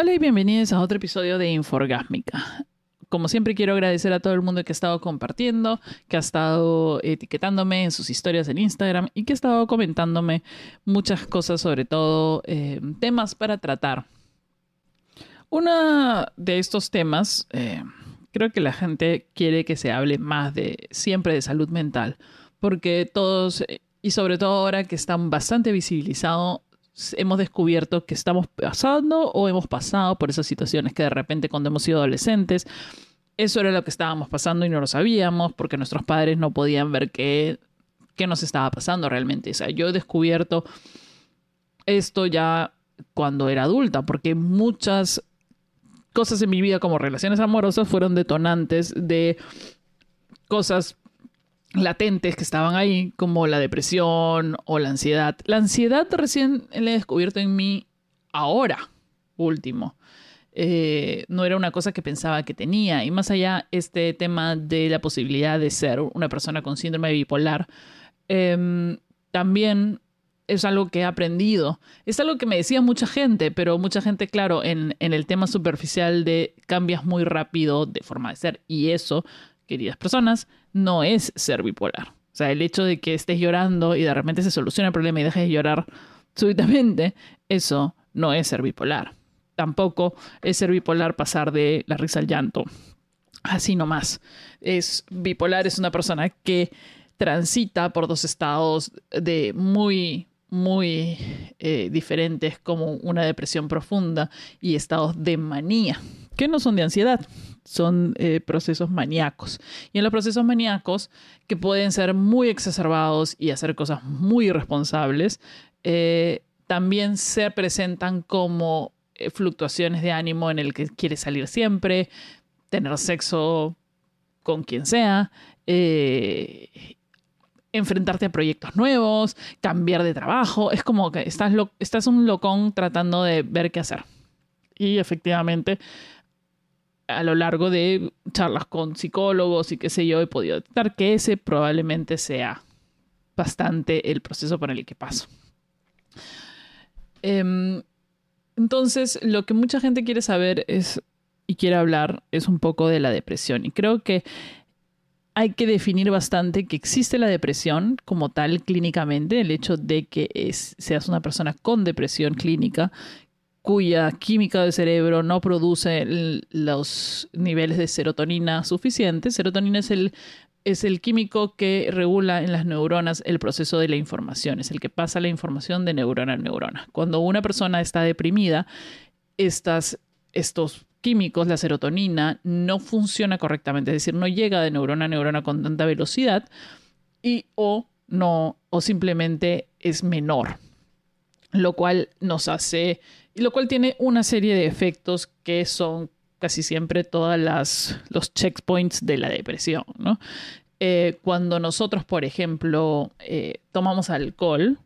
Hola y bienvenidos a otro episodio de Inforgásmica. Como siempre quiero agradecer a todo el mundo que ha estado compartiendo, que ha estado etiquetándome en sus historias en Instagram y que ha estado comentándome muchas cosas, sobre todo eh, temas para tratar. Uno de estos temas, eh, creo que la gente quiere que se hable más de siempre de salud mental, porque todos, y sobre todo ahora que están bastante visibilizados, hemos descubierto que estamos pasando o hemos pasado por esas situaciones que de repente cuando hemos sido adolescentes, eso era lo que estábamos pasando y no lo sabíamos porque nuestros padres no podían ver qué, qué nos estaba pasando realmente. O sea, yo he descubierto esto ya cuando era adulta, porque muchas cosas en mi vida como relaciones amorosas fueron detonantes de cosas latentes que estaban ahí, como la depresión o la ansiedad. La ansiedad recién la he descubierto en mí ahora, último. Eh, no era una cosa que pensaba que tenía. Y más allá, este tema de la posibilidad de ser una persona con síndrome bipolar, em, también es algo que he aprendido. Es algo que me decía mucha gente, pero mucha gente, claro, en, en el tema superficial de cambias muy rápido de forma de ser. Y eso queridas personas, no es ser bipolar. O sea, el hecho de que estés llorando y de repente se soluciona el problema y dejes de llorar súbitamente, eso no es ser bipolar. Tampoco es ser bipolar pasar de la risa al llanto. Así nomás. Es bipolar es una persona que transita por dos estados de muy muy eh, diferentes como una depresión profunda y estados de manía, que no son de ansiedad, son eh, procesos maníacos. Y en los procesos maníacos, que pueden ser muy exacerbados y hacer cosas muy irresponsables, eh, también se presentan como fluctuaciones de ánimo en el que quieres salir siempre, tener sexo con quien sea, enfrentarte a proyectos nuevos, cambiar de trabajo. Es como que estás, estás un locón tratando de ver qué hacer. Y efectivamente, a lo largo de charlas con psicólogos y qué sé yo, he podido detectar que ese probablemente sea bastante el proceso por el que paso. Em, entonces, lo que mucha gente quiere saber es y quiere hablar es un poco de la depresión. Y creo que hay que definir bastante que existe la depresión como tal clínicamente, el hecho de que seas una persona con depresión clínica cuya química del cerebro no produce los niveles de serotonina suficientes. Serotonina es el, es el químico que regula en las neuronas el proceso de la información, es el que pasa la información de neurona a neurona. Cuando una persona está deprimida, estas, estos químicos, la serotonina, no funciona correctamente, es decir, no llega de neurona a neurona con tanta velocidad y o no o simplemente es menor, lo cual nos hace y lo cual tiene una serie de efectos que son casi siempre todas las los checkpoints de la depresión, ¿no? Eh, cuando nosotros, por ejemplo, eh, tomamos alcohol,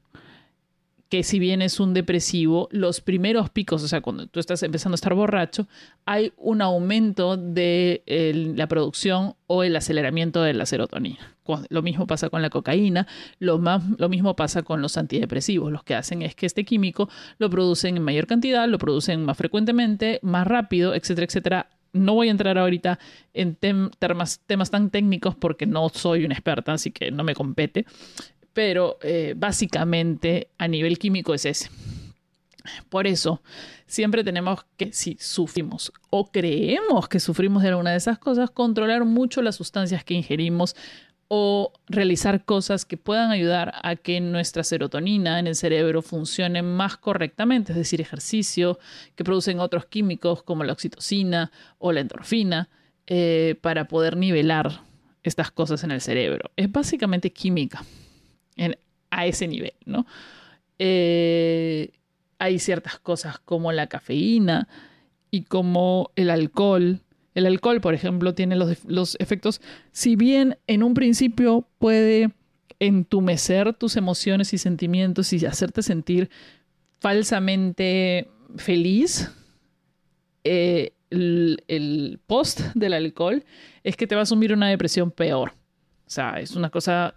que si bien es un depresivo, los primeros picos, o sea, cuando tú estás empezando a estar borracho, hay un aumento de la producción o el aceleramiento de la serotonina. Lo mismo pasa con la cocaína, lo, más, lo mismo pasa con los antidepresivos. Lo que hacen es que este químico lo producen en mayor cantidad, lo producen más frecuentemente, más rápido, etcétera, etcétera, no voy a entrar ahorita en temas, temas, tan técnicos porque no soy una experta, así que no me compete, pero eh, básicamente a nivel químico es ese. Por eso, siempre tenemos que, si sufrimos o creemos que sufrimos de alguna de esas cosas, controlar mucho las sustancias que ingerimos o realizar cosas que puedan ayudar a que nuestra serotonina en el cerebro funcione más correctamente, es decir, ejercicio que producen otros químicos como la oxitocina o la endorfina, eh, para poder nivelar estas cosas en el cerebro. Es básicamente química a ese nivel, ¿no? Eh, hay ciertas cosas como la cafeína y como el alcohol. El alcohol, por ejemplo, tiene los, los efectos, si bien en un principio puede entumecer tus emociones y sentimientos y hacerte sentir falsamente feliz, eh, el, el, post del alcohol es que te va a asumir una depresión peor. O sea, es una cosa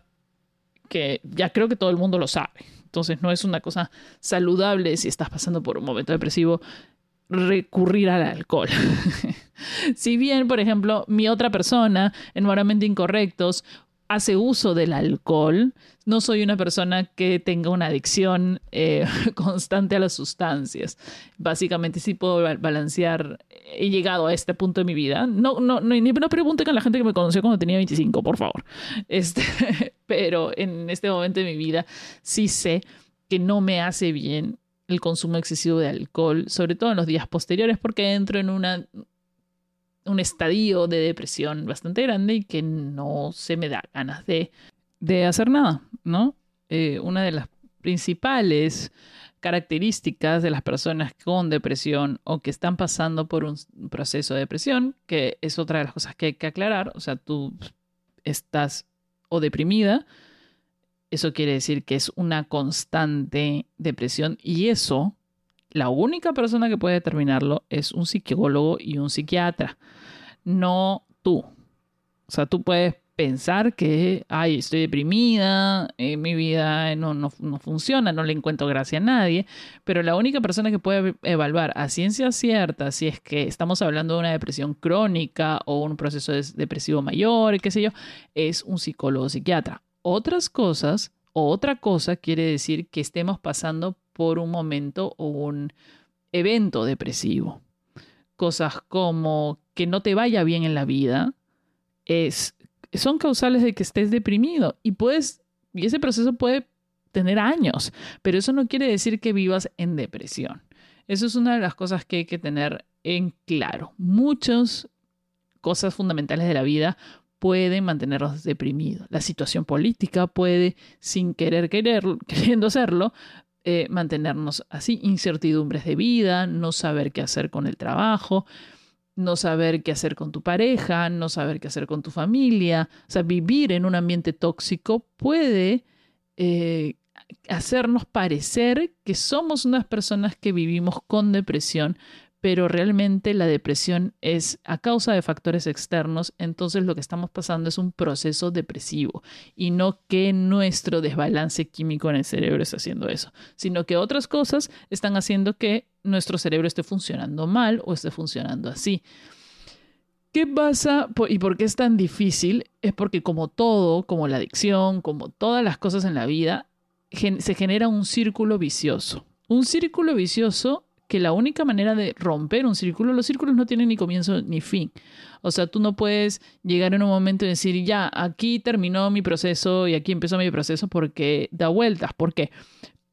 que ya creo que todo el mundo lo sabe. Entonces no es una cosa saludable si estás pasando por un momento depresivo recurrir al alcohol. si bien, por ejemplo, mi otra persona en moralmente incorrectos hace uso del alcohol, no soy una persona que tenga una adicción eh, constante a las sustancias. Básicamente sí puedo balancear, he llegado a este punto de mi vida. No, no, no, no pregunten a la gente que me conoció cuando tenía 25, por favor. Este, pero en este momento de mi vida sí sé que no me hace bien el consumo excesivo de alcohol, sobre todo en los días posteriores, porque entro en una, un estadio de depresión bastante grande y que no se me da ganas de, de hacer nada, ¿no? Eh, una de las principales características de las personas con depresión o que están pasando por un proceso de depresión, que es otra de las cosas que hay que aclarar, o sea, tú estás o deprimida eso quiere decir que es una constante depresión y eso, la única persona que puede determinarlo es un psicólogo y un psiquiatra, no tú. O sea, tú puedes pensar que, ay, estoy deprimida, eh, mi vida no, no, funciona, no le encuentro gracia a nadie, pero la única persona que puede evaluar a ciencia cierta si es que estamos hablando de una depresión crónica o un proceso depresivo mayor, qué sé yo, es un psicólogo psiquiatra otras cosas o otra cosa quiere decir que estemos pasando por un momento o un evento depresivo. Cosas como que no te vaya bien en la vida es, son causales de que estés deprimido y puedes y ese proceso puede tener años, pero eso no quiere decir que vivas en depresión. Eso es una de las cosas que hay que tener en claro. Muchas cosas fundamentales de la vida puede mantenernos deprimidos. La situación política puede, sin querer querer, queriendo hacerlo, eh, mantenernos así, incertidumbres de vida, no saber qué hacer con el trabajo, no saber qué hacer con tu pareja, no saber qué hacer con tu familia. O sea, vivir en un ambiente tóxico puede eh, hacernos parecer que somos unas personas que vivimos con depresión, pero realmente la depresión es a causa de factores externos, entonces lo que estamos pasando es un proceso depresivo y no que nuestro desbalance químico en el cerebro está haciendo eso, sino que otras cosas están haciendo que nuestro cerebro esté funcionando mal o esté funcionando así. ¿Qué pasa y por qué es tan difícil? Es porque como todo, como la adicción, como todas las cosas en la vida, se genera un círculo vicioso. Un círculo vicioso que la única manera de romper un círculo, los círculos no tienen ni comienzo ni fin. O sea, tú no puedes llegar en un momento y decir, ya, aquí terminó mi proceso y aquí empezó mi proceso porque da vueltas. ¿Por qué?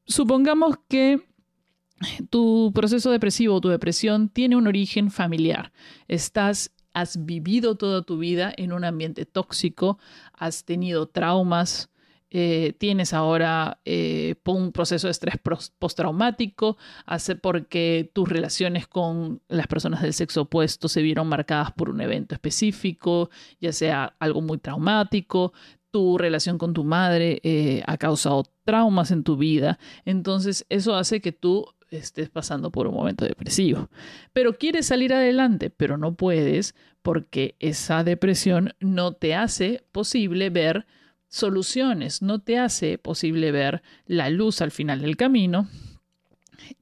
Supongamos que tu proceso depresivo o tu depresión tiene un origen familiar. Estás has vivido toda tu vida en un ambiente tóxico, has tenido traumas, eh, tienes ahora eh, un proceso de estrés postraumático, hace porque tus relaciones con las personas del sexo opuesto se vieron marcadas por un evento específico, ya sea algo muy traumático, tu relación con tu madre eh, ha causado traumas en tu vida, entonces eso hace que tú estés pasando por un momento depresivo. Pero quieres salir adelante, pero no puedes porque esa depresión no te hace posible ver soluciones, no te hace posible ver la luz al final del camino,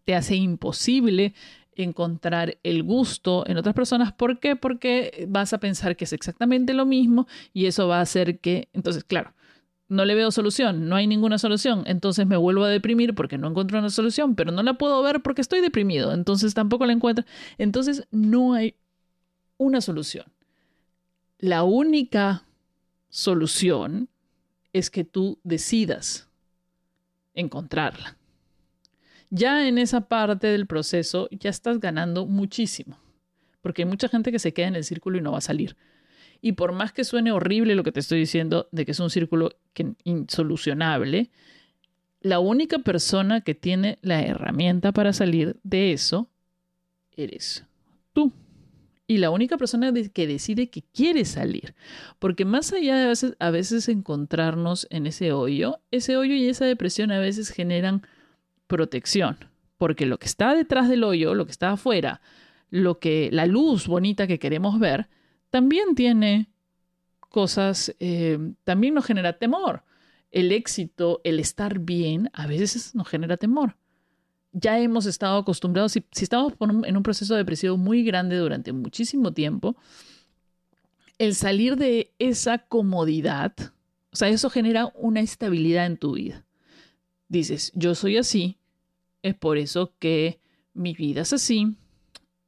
te hace imposible encontrar el gusto en otras personas. ¿Por qué? Porque vas a pensar que es exactamente lo mismo y eso va a hacer que, entonces, claro, no le veo solución, no hay ninguna solución, entonces me vuelvo a deprimir porque no encuentro una solución, pero no la puedo ver porque estoy deprimido, entonces tampoco la encuentro. Entonces no hay una solución. La única solución es que tú decidas encontrarla. Ya en esa parte del proceso ya estás ganando muchísimo, porque hay mucha gente que se queda en el círculo y no va a salir. Y por más que suene horrible lo que te estoy diciendo de que es un círculo insolucionable, la única persona que tiene la herramienta para salir de eso eres tú y la única persona que decide que quiere salir. Porque más allá de a veces, encontrarnos en ese hoyo, ese hoyo y esa depresión a veces generan protección. Porque lo que está detrás del hoyo, lo que está afuera, lo que, la luz bonita que queremos ver, también tiene cosas, eh, también nos genera temor. El éxito, el estar bien, a veces nos genera temor. Ya hemos estado acostumbrados, si, si estamos en un proceso depresivo muy grande durante muchísimo tiempo, el salir de esa comodidad, o sea, eso genera una estabilidad en tu vida. Dices, yo soy así, es por eso que mi vida es así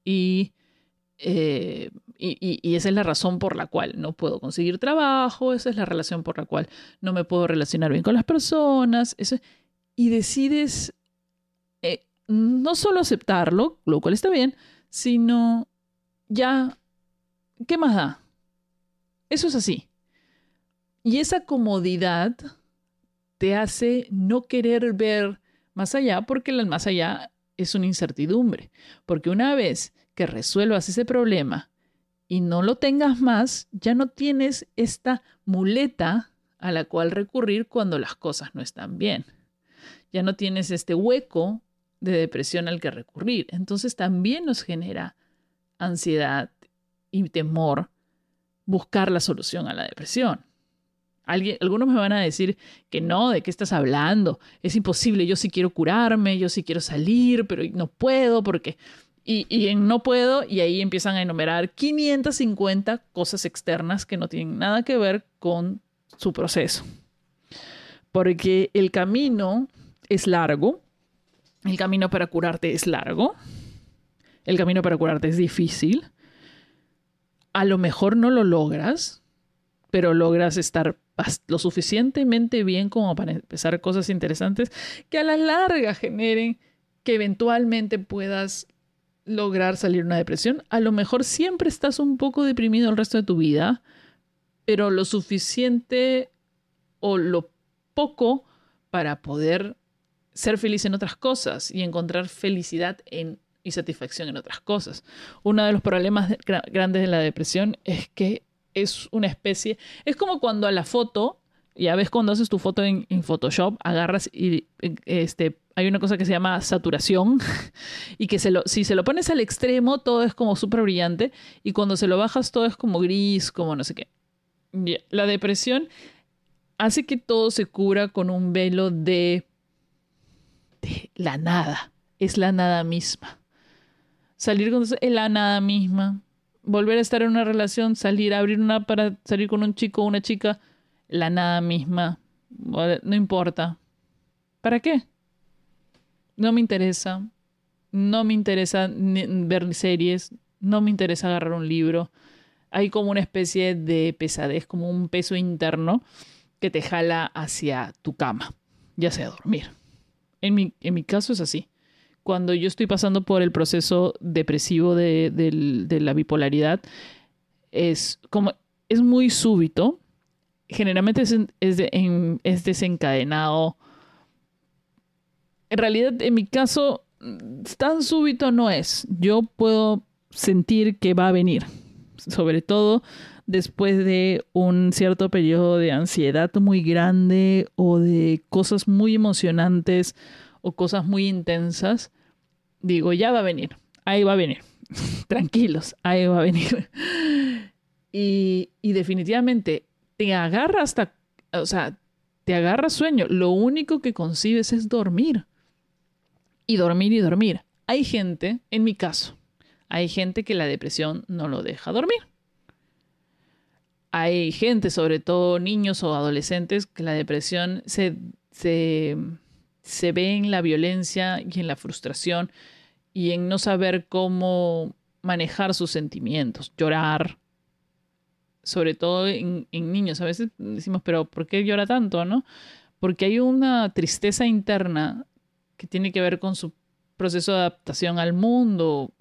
y, eh, y, esa es la razón por la cual no puedo conseguir trabajo, esa es la relación por la cual no me puedo relacionar bien con las personas, eso, y decides no solo aceptarlo, lo cual está bien, sino ya, ¿qué más da? Eso es así. Y esa comodidad te hace no querer ver más allá porque el más allá es una incertidumbre. Porque una vez que resuelvas ese problema y no lo tengas más, ya no tienes esta muleta a la cual recurrir cuando las cosas no están bien. Ya no tienes este hueco de depresión al que recurrir. Entonces también nos genera ansiedad y temor buscar la solución a la depresión. Alguien, algunos me van a decir que no, ¿de qué estás hablando? Es imposible, yo sí quiero curarme, yo sí quiero salir, pero no puedo porque... Y, y en no puedo, y ahí empiezan a enumerar 550 cosas externas que no tienen nada que ver con su proceso. Porque el camino es largo, el camino para curarte es largo, el camino para curarte es difícil, a lo mejor no lo logras, pero logras estar lo suficientemente bien como para empezar cosas interesantes que a la larga generen que eventualmente puedas lograr salir de una depresión. A lo mejor siempre estás un poco deprimido el resto de tu vida, pero lo suficiente o lo poco para poder ser feliz en otras cosas y encontrar felicidad en y satisfacción en otras cosas. Uno de los problemas grandes de la depresión es que es una especie, es como cuando a la foto, ya ves cuando haces tu foto en, Photoshop, agarras y este, hay una cosa que se llama saturación y que se lo, si se lo pones al extremo todo es como súper brillante y cuando se lo bajas todo es como gris, como no sé qué. La depresión hace que todo se cubra con un velo de, la nada, es la nada misma salir con la nada misma, volver a estar en una relación, salir, abrir una para salir con un chico o una chica, la nada misma, no importa. ¿Para qué? No me interesa, no me interesa ver series, no me interesa agarrar un libro. Hay como una especie de pesadez, como un peso interno que te jala hacia tu cama, ya sea dormir. En mi, en mi caso es así cuando yo estoy pasando por el proceso depresivo de, la bipolaridad, es como es muy súbito. Generalmente es, es, desencadenado. En realidad, en mi caso, tan súbito no es. Yo puedo sentir que va a venir. Sobre todo después de un cierto periodo de ansiedad muy grande o de cosas muy emocionantes o cosas muy intensas, digo, ya va a venir, ahí va a venir. Tranquilos, ahí va a venir. y, y definitivamente te agarra hasta, o sea, te agarra sueño. Lo único que concibes es dormir. Y dormir y dormir. Hay gente, en mi caso, hay gente que la depresión no lo deja dormir. Hay gente, sobre todo niños o adolescentes, que la depresión se, se se ve en la violencia y en la frustración y en no saber cómo manejar sus sentimientos, llorar, sobre todo en, niños. A veces decimos, pero ¿por qué llora tanto? ¿no? Porque hay una tristeza interna que tiene que ver con su proceso de adaptación al mundo,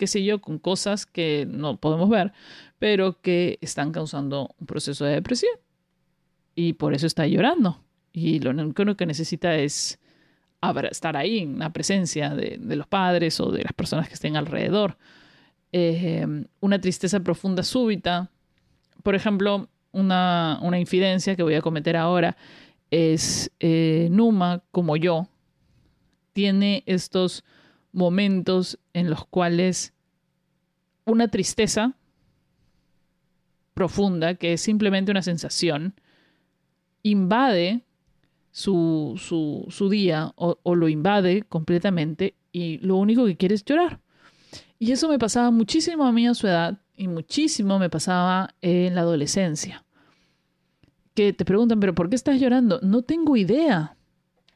qué sé yo, con cosas que no podemos ver, pero que están causando un proceso de depresión. Y por eso está llorando. Y lo único que necesita es estar ahí en la presencia de, los padres o de las personas que estén alrededor. Eh, una tristeza profunda súbita. Por ejemplo, una, una, infidencia que voy a cometer ahora es eh, Numa, como yo, tiene estos momentos en los cuales una tristeza profunda, que es simplemente una sensación, invade su, su, su día o, lo invade completamente y lo único que quiere es llorar. Y eso me pasaba muchísimo a mí a su edad y muchísimo me pasaba en la adolescencia. Que te preguntan, pero ¿por qué estás llorando? No tengo idea.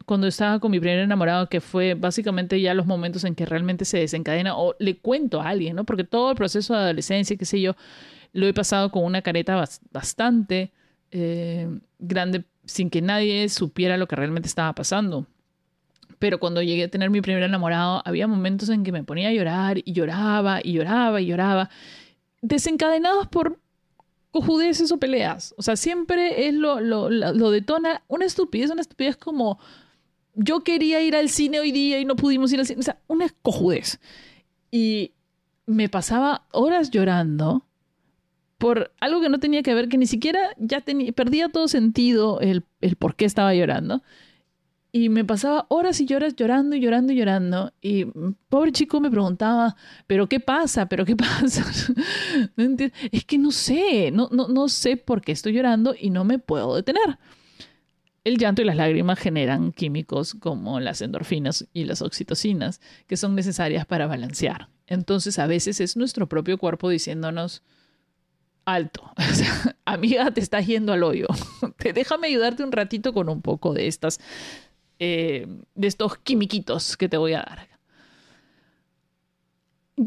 Cuando estaba con mi primer enamorado, que fue básicamente ya los momentos en que realmente se desencadena, o le cuento a alguien, ¿no? Porque todo el proceso de adolescencia, qué sé yo, lo he pasado con una careta bastante eh, grande sin que nadie supiera lo que realmente estaba pasando. Pero cuando llegué a tener mi primer enamorado, había momentos en que me ponía a llorar y lloraba y lloraba y lloraba, desencadenados por cojudeces o peleas. O sea, siempre es lo, lo, lo detona una estupidez, una estupidez como yo quería ir al cine hoy día y no pudimos ir al cine. O sea, una cojudez. Y me pasaba horas llorando por algo que no tenía que ver, que ni siquiera ya tenía, perdía todo sentido el, el por qué estaba llorando. Y me pasaba horas y horas llorando y llorando y llorando. Y pobre chico me preguntaba, ¿pero qué pasa? ¿Pero qué pasa? es que no sé, no, no, no sé por qué estoy llorando y no me puedo detener. El llanto y las lágrimas generan químicos como las endorfinas y las oxitocinas, que son necesarias para balancear. Entonces a veces es nuestro propio cuerpo diciéndonos, alto, amiga, te estás yendo al hoyo. Déjame ayudarte un ratito con un poco de estas eh, de estos quimiquitos que te voy a dar.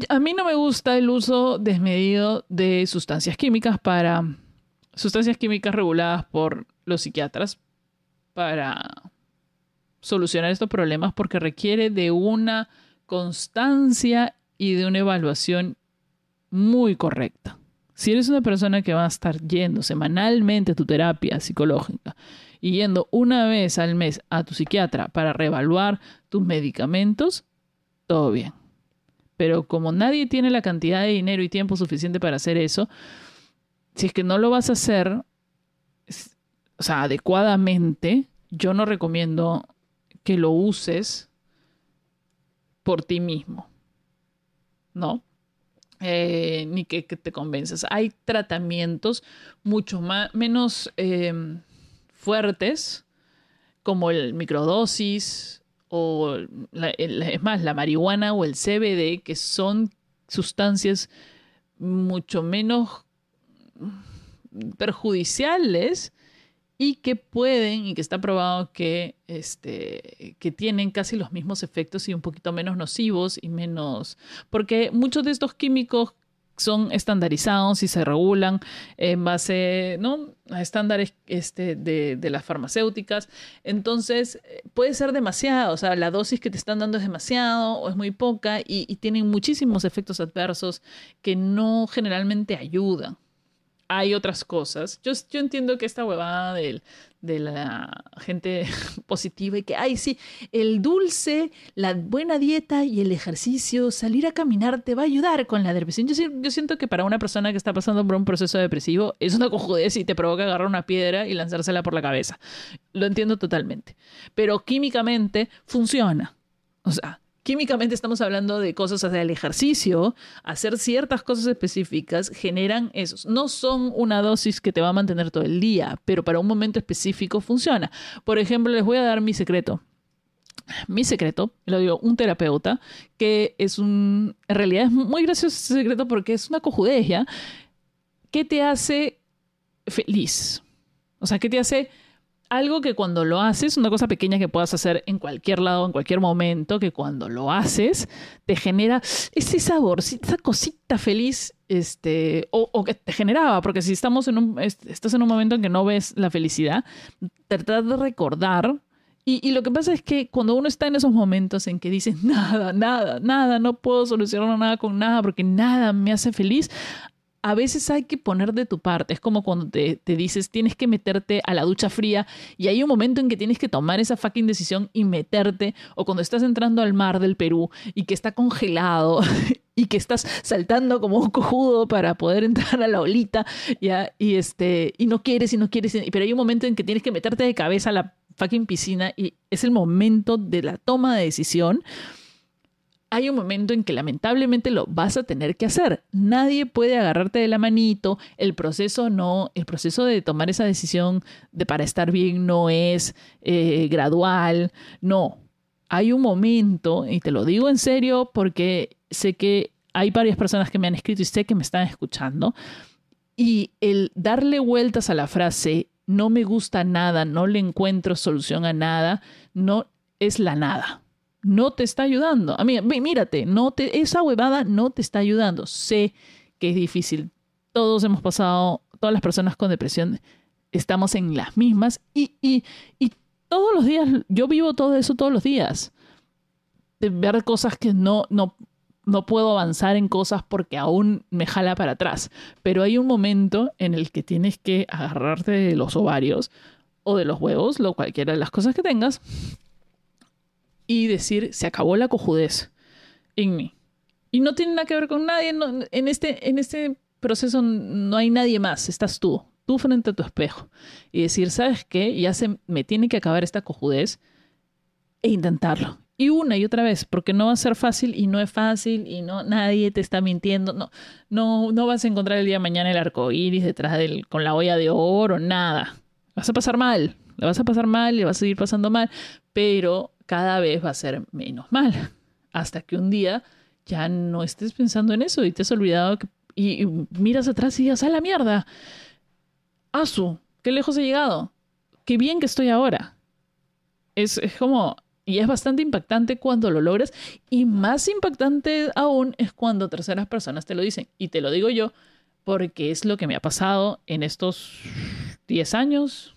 A mí no me gusta el uso desmedido de sustancias químicas para sustancias químicas reguladas por los psiquiatras para solucionar estos problemas porque requiere de una constancia y de una evaluación muy correcta. Si eres una persona que va a estar yendo semanalmente a tu terapia psicológica y yendo una vez al mes a tu psiquiatra para reevaluar tus medicamentos, todo bien. Pero como nadie tiene la cantidad de dinero y tiempo suficiente para hacer eso, si es que no lo vas a hacer, o sea, adecuadamente, yo no recomiendo que lo uses por ti mismo. ¿No? Eh, ni que, te convenzas. Hay tratamientos mucho más, menos eh, fuertes, como el microdosis o, es más, la marihuana o el CBD, que son sustancias mucho menos perjudiciales y que pueden, y que está probado que, este, que tienen casi los mismos efectos y un poquito menos nocivos y menos, porque muchos de estos químicos son estandarizados y se regulan en base ¿no? a estándares este, de, las farmacéuticas. Entonces, eh, puede ser demasiado, o sea, la dosis que te están dando es demasiado o es muy poca y, y tienen muchísimos efectos adversos que no generalmente ayudan hay otras cosas. Yo, yo entiendo que esta huevada del, de la gente positiva y que, ay, sí, el dulce, la buena dieta y el ejercicio, salir a caminar te va a ayudar con la depresión. Yo, yo siento que para una persona que está pasando por un proceso depresivo es una cojudez y te provoca agarrar una piedra y lanzársela por la cabeza. Lo entiendo totalmente. Pero químicamente funciona. O sea, químicamente estamos hablando de cosas, sea, el ejercicio, hacer ciertas cosas específicas generan esos. No son una dosis que te va a mantener todo el día, pero para un momento específico funciona. Por ejemplo, les voy a dar mi secreto. Mi secreto, lo digo, un terapeuta, que es un. En realidad es muy gracioso ese secreto porque es una cojudez, ¿ya? ¿Qué te hace feliz? O sea, ¿qué te hace algo que cuando lo haces, una cosa pequeña que puedas hacer en cualquier lado, en cualquier momento, que cuando lo haces te genera ese sabor, esa cosita feliz, este, o, que te generaba, porque si estamos en un, estás en un momento en que no ves la felicidad, tratar de recordar. Y, y lo que pasa es que cuando uno está en esos momentos en que dices nada, nada, nada, no puedo solucionar nada con nada porque nada me hace feliz, a veces hay que poner de tu parte. Es como cuando te, dices tienes que meterte a la ducha fría y hay un momento en que tienes que tomar esa fucking decisión y meterte. O cuando estás entrando al mar del Perú y que está congelado y que estás saltando como un cojudo para poder entrar a la olita ¿ya? y este y no quieres y no quieres pero hay un momento en que tienes que meterte de cabeza a la fucking piscina y es el momento de la toma de decisión hay un momento en que lamentablemente lo vas a tener que hacer. Nadie puede agarrarte de la manito. El proceso no, el proceso de tomar esa decisión de para estar bien no es eh, gradual. No, hay un momento, y te lo digo en serio porque sé que hay varias personas que me han escrito y sé que me están escuchando. Y el darle vueltas a la frase, no me gusta nada, no le encuentro solución a nada, no es la nada no te está ayudando. A mí, mírate, no te, esa huevada no te está ayudando. Sé que es difícil. Todos hemos pasado, todas las personas con depresión estamos en las mismas y, y, y todos los días, yo vivo todo eso todos los días. De ver cosas que no, no, no puedo avanzar en cosas porque aún me jala para atrás. Pero hay un momento en el que tienes que agarrarte de los ovarios o de los huevos, lo cualquiera de las cosas que tengas, y decir, se acabó la cojudez en mí. Y no tiene nada que ver con nadie. en, este, en este proceso no hay nadie más. Estás tú, tú frente a tu espejo. Y decir, ¿sabes qué? Ya se me tiene que acabar esta cojudez e intentarlo. Y una y otra vez, porque no va a ser fácil y no es fácil y no nadie te está mintiendo. No, no, no vas a encontrar el día de mañana el arco iris detrás del, con la olla de oro, nada. Vas a pasar mal, le vas a pasar mal, le vas a seguir pasando mal, pero cada vez va a ser menos mal. Hasta que un día ya no estés pensando en eso y te has olvidado y, miras atrás y digas, ¡a la mierda! ¡Asu! ¡Qué lejos he llegado! ¡Qué bien que estoy ahora! Es, es como... Y es bastante impactante cuando lo logras. Y más impactante aún es cuando terceras personas te lo dicen. Y te lo digo yo porque es lo que me ha pasado en estos 10 años,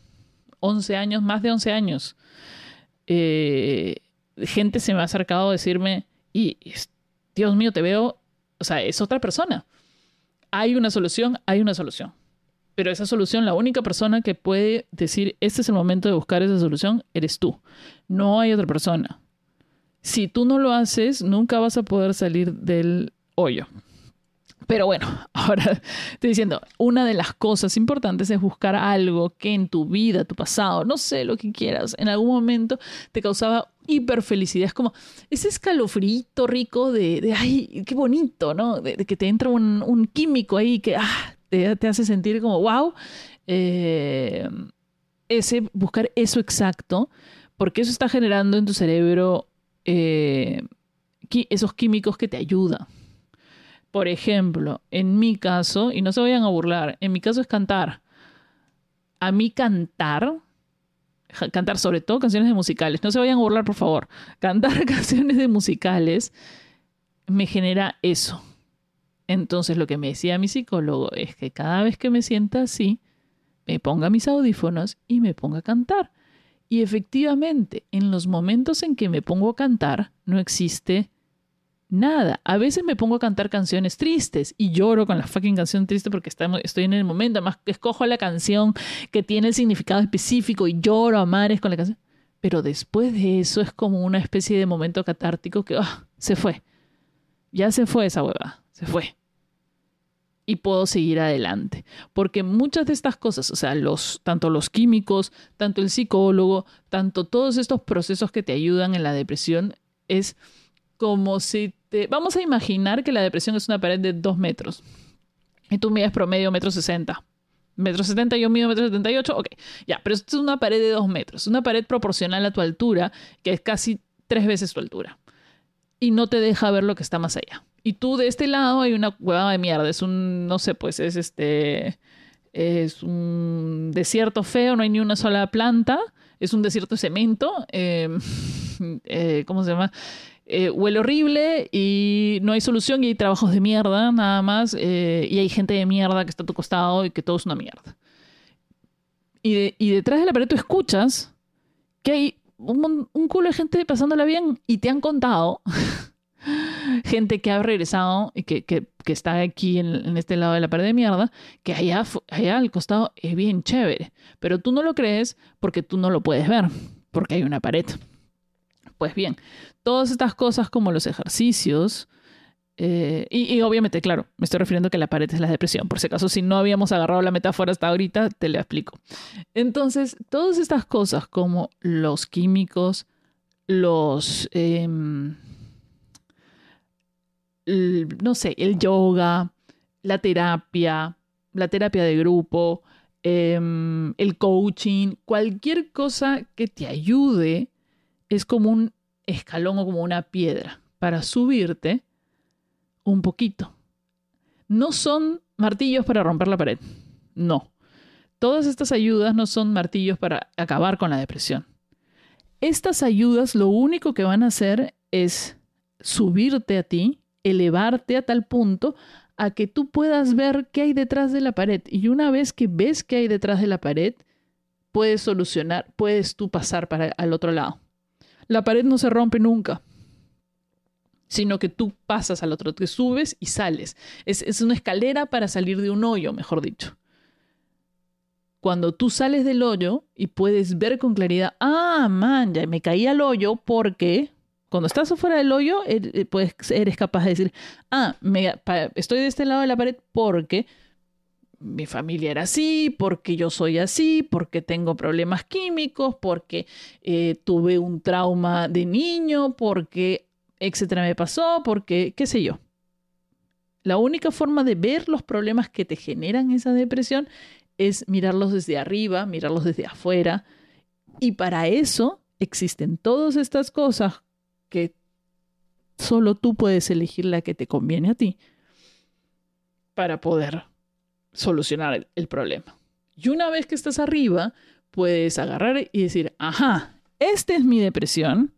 11 años, más de 11 años. Eh, gente se me ha acercado a decirme, y Dios mío, te veo, o sea, es otra persona. Hay una solución, hay una solución. Pero esa solución, la única persona que puede decir, este es el momento de buscar esa solución, eres tú. No hay otra persona. Si tú no lo haces, nunca vas a poder salir del hoyo. Pero bueno, ahora estoy diciendo, una de las cosas importantes es buscar algo que en tu vida, tu pasado, no sé lo que quieras, en algún momento te causaba hiperfelicidad. Es como ese escalofrito rico de, de ay, qué bonito, ¿no? De, que te entra un, químico ahí que ah, te, hace sentir como, wow. Eh, ese, buscar eso exacto, porque eso está generando en tu cerebro eh, esos químicos que te ayudan. Por ejemplo, en mi caso, y no se vayan a burlar, en mi caso es cantar. A mí cantar, cantar sobre todo canciones de musicales, no se vayan a burlar por favor, cantar canciones de musicales me genera eso. Entonces lo que me decía mi psicólogo es que cada vez que me sienta así, me ponga mis audífonos y me ponga a cantar. Y efectivamente, en los momentos en que me pongo a cantar, no existe Nada. A veces me pongo a cantar canciones tristes y lloro con la fucking canción triste porque estoy en el momento. Además, escojo la canción que tiene el significado específico y lloro a mares con la canción. Pero después de eso es como una especie de momento catártico que ah, se fue. Ya se fue esa hueva. Se fue. Y puedo seguir adelante. Porque muchas de estas cosas, o sea, los, tanto los químicos, tanto el psicólogo, tanto todos estos procesos que te ayudan en la depresión, es como si te... Vamos a imaginar que la depresión es una pared de dos metros. Y tú mides promedio metro sesenta. Metro setenta, yo mido metro setenta y ocho. Ok, ya, pero esto es una pared de dos metros. Una pared proporcional a tu altura, que es casi tres veces tu altura. Y no te deja ver lo que está más allá. Y tú de este lado hay una hueva de mierda. Es un, no sé, pues es este... Es un desierto feo, no hay ni una sola planta. Es un desierto de cemento. Eh, eh, ¿Cómo se llama? Eh, huele horrible y no hay solución y hay trabajos de mierda nada más eh, y hay gente de mierda que está a tu costado y que todo es una mierda. Y, detrás de la pared tú escuchas que hay un, culo de gente pasándola bien y te han contado gente que ha regresado y que, está aquí en, en, este lado de la pared de mierda, que allá, allá al costado es bien chévere. Pero tú no lo crees porque tú no lo puedes ver, porque hay una pared. Pues bien, todas estas cosas como los ejercicios, eh, y, obviamente, claro, me estoy refiriendo a que la pared es la depresión. Por si acaso, si no habíamos agarrado la metáfora hasta ahorita, te la explico. Entonces, todas estas cosas como los químicos, los, eh, no sé, el yoga, la terapia, la terapia de grupo, em, el coaching, cualquier cosa que te ayude es como un escalón o como una piedra para subirte un poquito. No son martillos para romper la pared, no. Todas estas ayudas no son martillos para acabar con la depresión. Estas ayudas lo único que van a hacer es subirte a ti, elevarte a tal punto a que tú puedas ver qué hay detrás de la pared. Y una vez que ves qué hay detrás de la pared, puedes solucionar, puedes tú pasar para al otro lado. La pared no se rompe nunca, sino que tú pasas al otro, te subes y sales. Es, es una escalera para salir de un hoyo, mejor dicho. Cuando tú sales del hoyo y puedes ver con claridad, ah, man, ya me caí al hoyo porque cuando estás afuera del hoyo, eh, pues eres capaz de decir, ah, me, estoy de este lado de la pared porque mi familia era así, porque yo soy así, porque tengo problemas químicos, porque eh, tuve un trauma de niño, porque etcétera me pasó, porque qué sé yo. La única forma de ver los problemas que te generan esa depresión es mirarlos desde arriba, mirarlos desde afuera. Y para eso existen todas estas cosas que solo tú puedes elegir la que te conviene a ti para poder solucionar el, problema. Y una vez que estás arriba, puedes agarrar y decir, ajá, esta es mi depresión,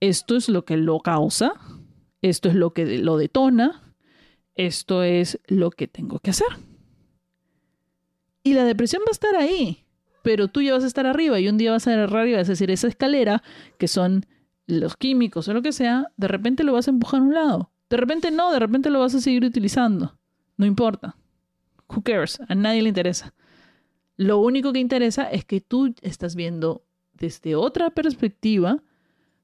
esto es lo que lo causa, esto es lo que lo detona, esto es lo que tengo que hacer. Y la depresión va a estar ahí, pero tú ya vas a estar arriba y un día vas a agarrar y vas a decir, esa escalera, que son los químicos o lo que sea, de repente lo vas a empujar a un lado. De repente no, de repente lo vas a seguir utilizando. No importa. Who cares? A nadie le interesa. Lo único que interesa es que tú estás viendo desde otra perspectiva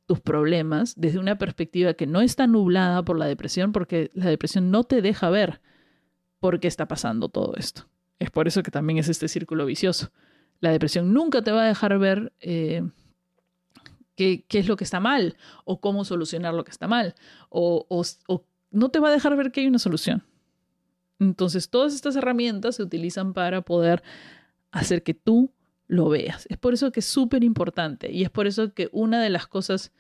tus problemas, desde una perspectiva que no está nublada por la depresión, porque la depresión no te deja ver por qué está pasando todo esto. Es por eso que también es este círculo vicioso. La depresión nunca te va a dejar ver eh, qué, es lo que está mal o cómo solucionar lo que está mal o, no te va a dejar ver que hay una solución. Entonces, todas estas herramientas se utilizan para poder hacer que tú lo veas. Es por eso que es súper importante y es por eso que una de las cosas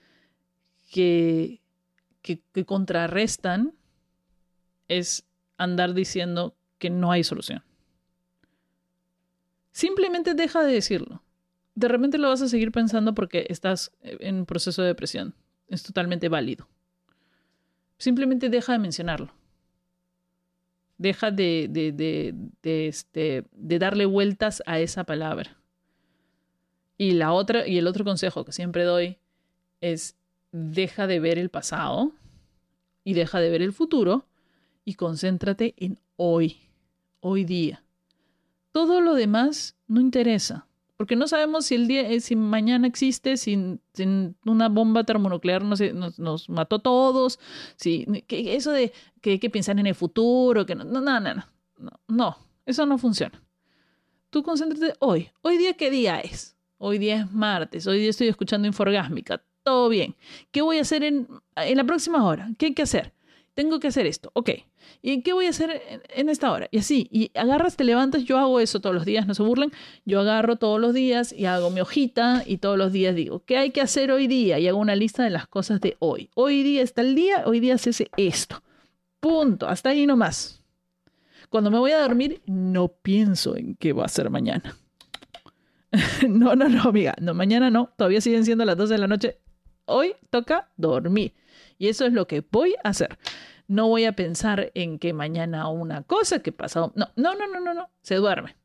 que, que, contrarrestan es andar diciendo que no hay solución. Simplemente deja de decirlo de repente lo vas a seguir pensando porque estás en proceso de depresión. Es totalmente válido. Simplemente deja de mencionarlo. Deja de, de, este, de darle vueltas a esa palabra. Y la otra, y el otro consejo que siempre doy es deja de ver el pasado y deja de ver el futuro y concéntrate en hoy, hoy día. Todo lo demás no interesa porque no sabemos si el día, eh, si mañana existe, si, una bomba termonuclear nos, nos, nos mató todos, si, que eso de que hay que pensar en el futuro, que no, no, no, no, no, no, eso no funciona. Tú concéntrate hoy. ¿Hoy día qué día es? Hoy día es martes, hoy día estoy escuchando Inforgásmica, todo bien. ¿Qué voy a hacer en, en la próxima hora? ¿Qué hay que hacer? Tengo que hacer esto, ok. ¿Y qué voy a hacer en, esta hora? Y así, y agarras, te levantas, yo hago eso todos los días, no se burlen, yo agarro todos los días y hago mi hojita y todos los días digo, ¿qué hay que hacer hoy día? Y hago una lista de las cosas de hoy. Hoy día está el día, hoy día se hace esto. Punto, hasta ahí nomás. Cuando me voy a dormir, no pienso en qué va a ser mañana. no, no, no, amiga, no, mañana no, todavía siguen siendo las 12 de la noche. Hoy toca dormir. Y eso es lo que voy a hacer no voy a pensar en que mañana una cosa que pasado. No, no, no, no, no, no. Se duerme.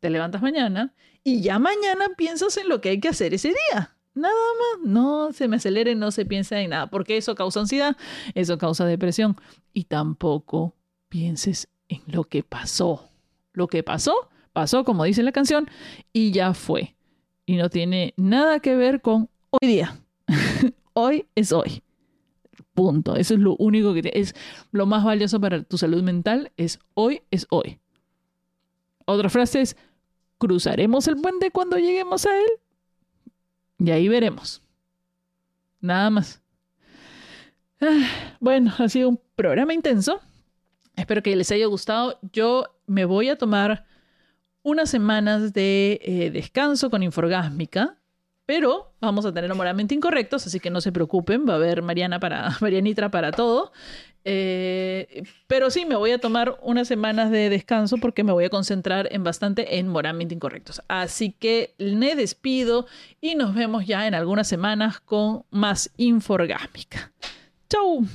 Te levantas mañana y ya mañana piensas en lo que hay que hacer ese día. Nada más. No se me acelere, no se piensa en nada, porque eso causa ansiedad, eso causa depresión. Y tampoco pienses en lo que pasó. Lo que pasó, pasó, como dice la canción, y ya fue. Y no tiene nada que ver con hoy día. hoy es hoy. Punto. Eso es lo único que es lo más valioso para tu salud mental. Es hoy, es hoy. Otra frase es, cruzaremos el puente cuando lleguemos a él. Y ahí veremos. Nada más. Ah, Bueno, ha sido un programa intenso. Espero que les haya gustado. Yo me voy a tomar unas semanas de eh, descanso con Inforgásmica, pero vamos a tener moralmente incorrectos, así que no se preocupen, va a haber Mariana para, Marianitra para todo. Eh, pero sí, me voy a tomar unas semanas de descanso porque me voy a concentrar en bastante en moralmente incorrectos. Así que me despido y nos vemos ya en algunas semanas con más Inforgásmica. ¡Chau!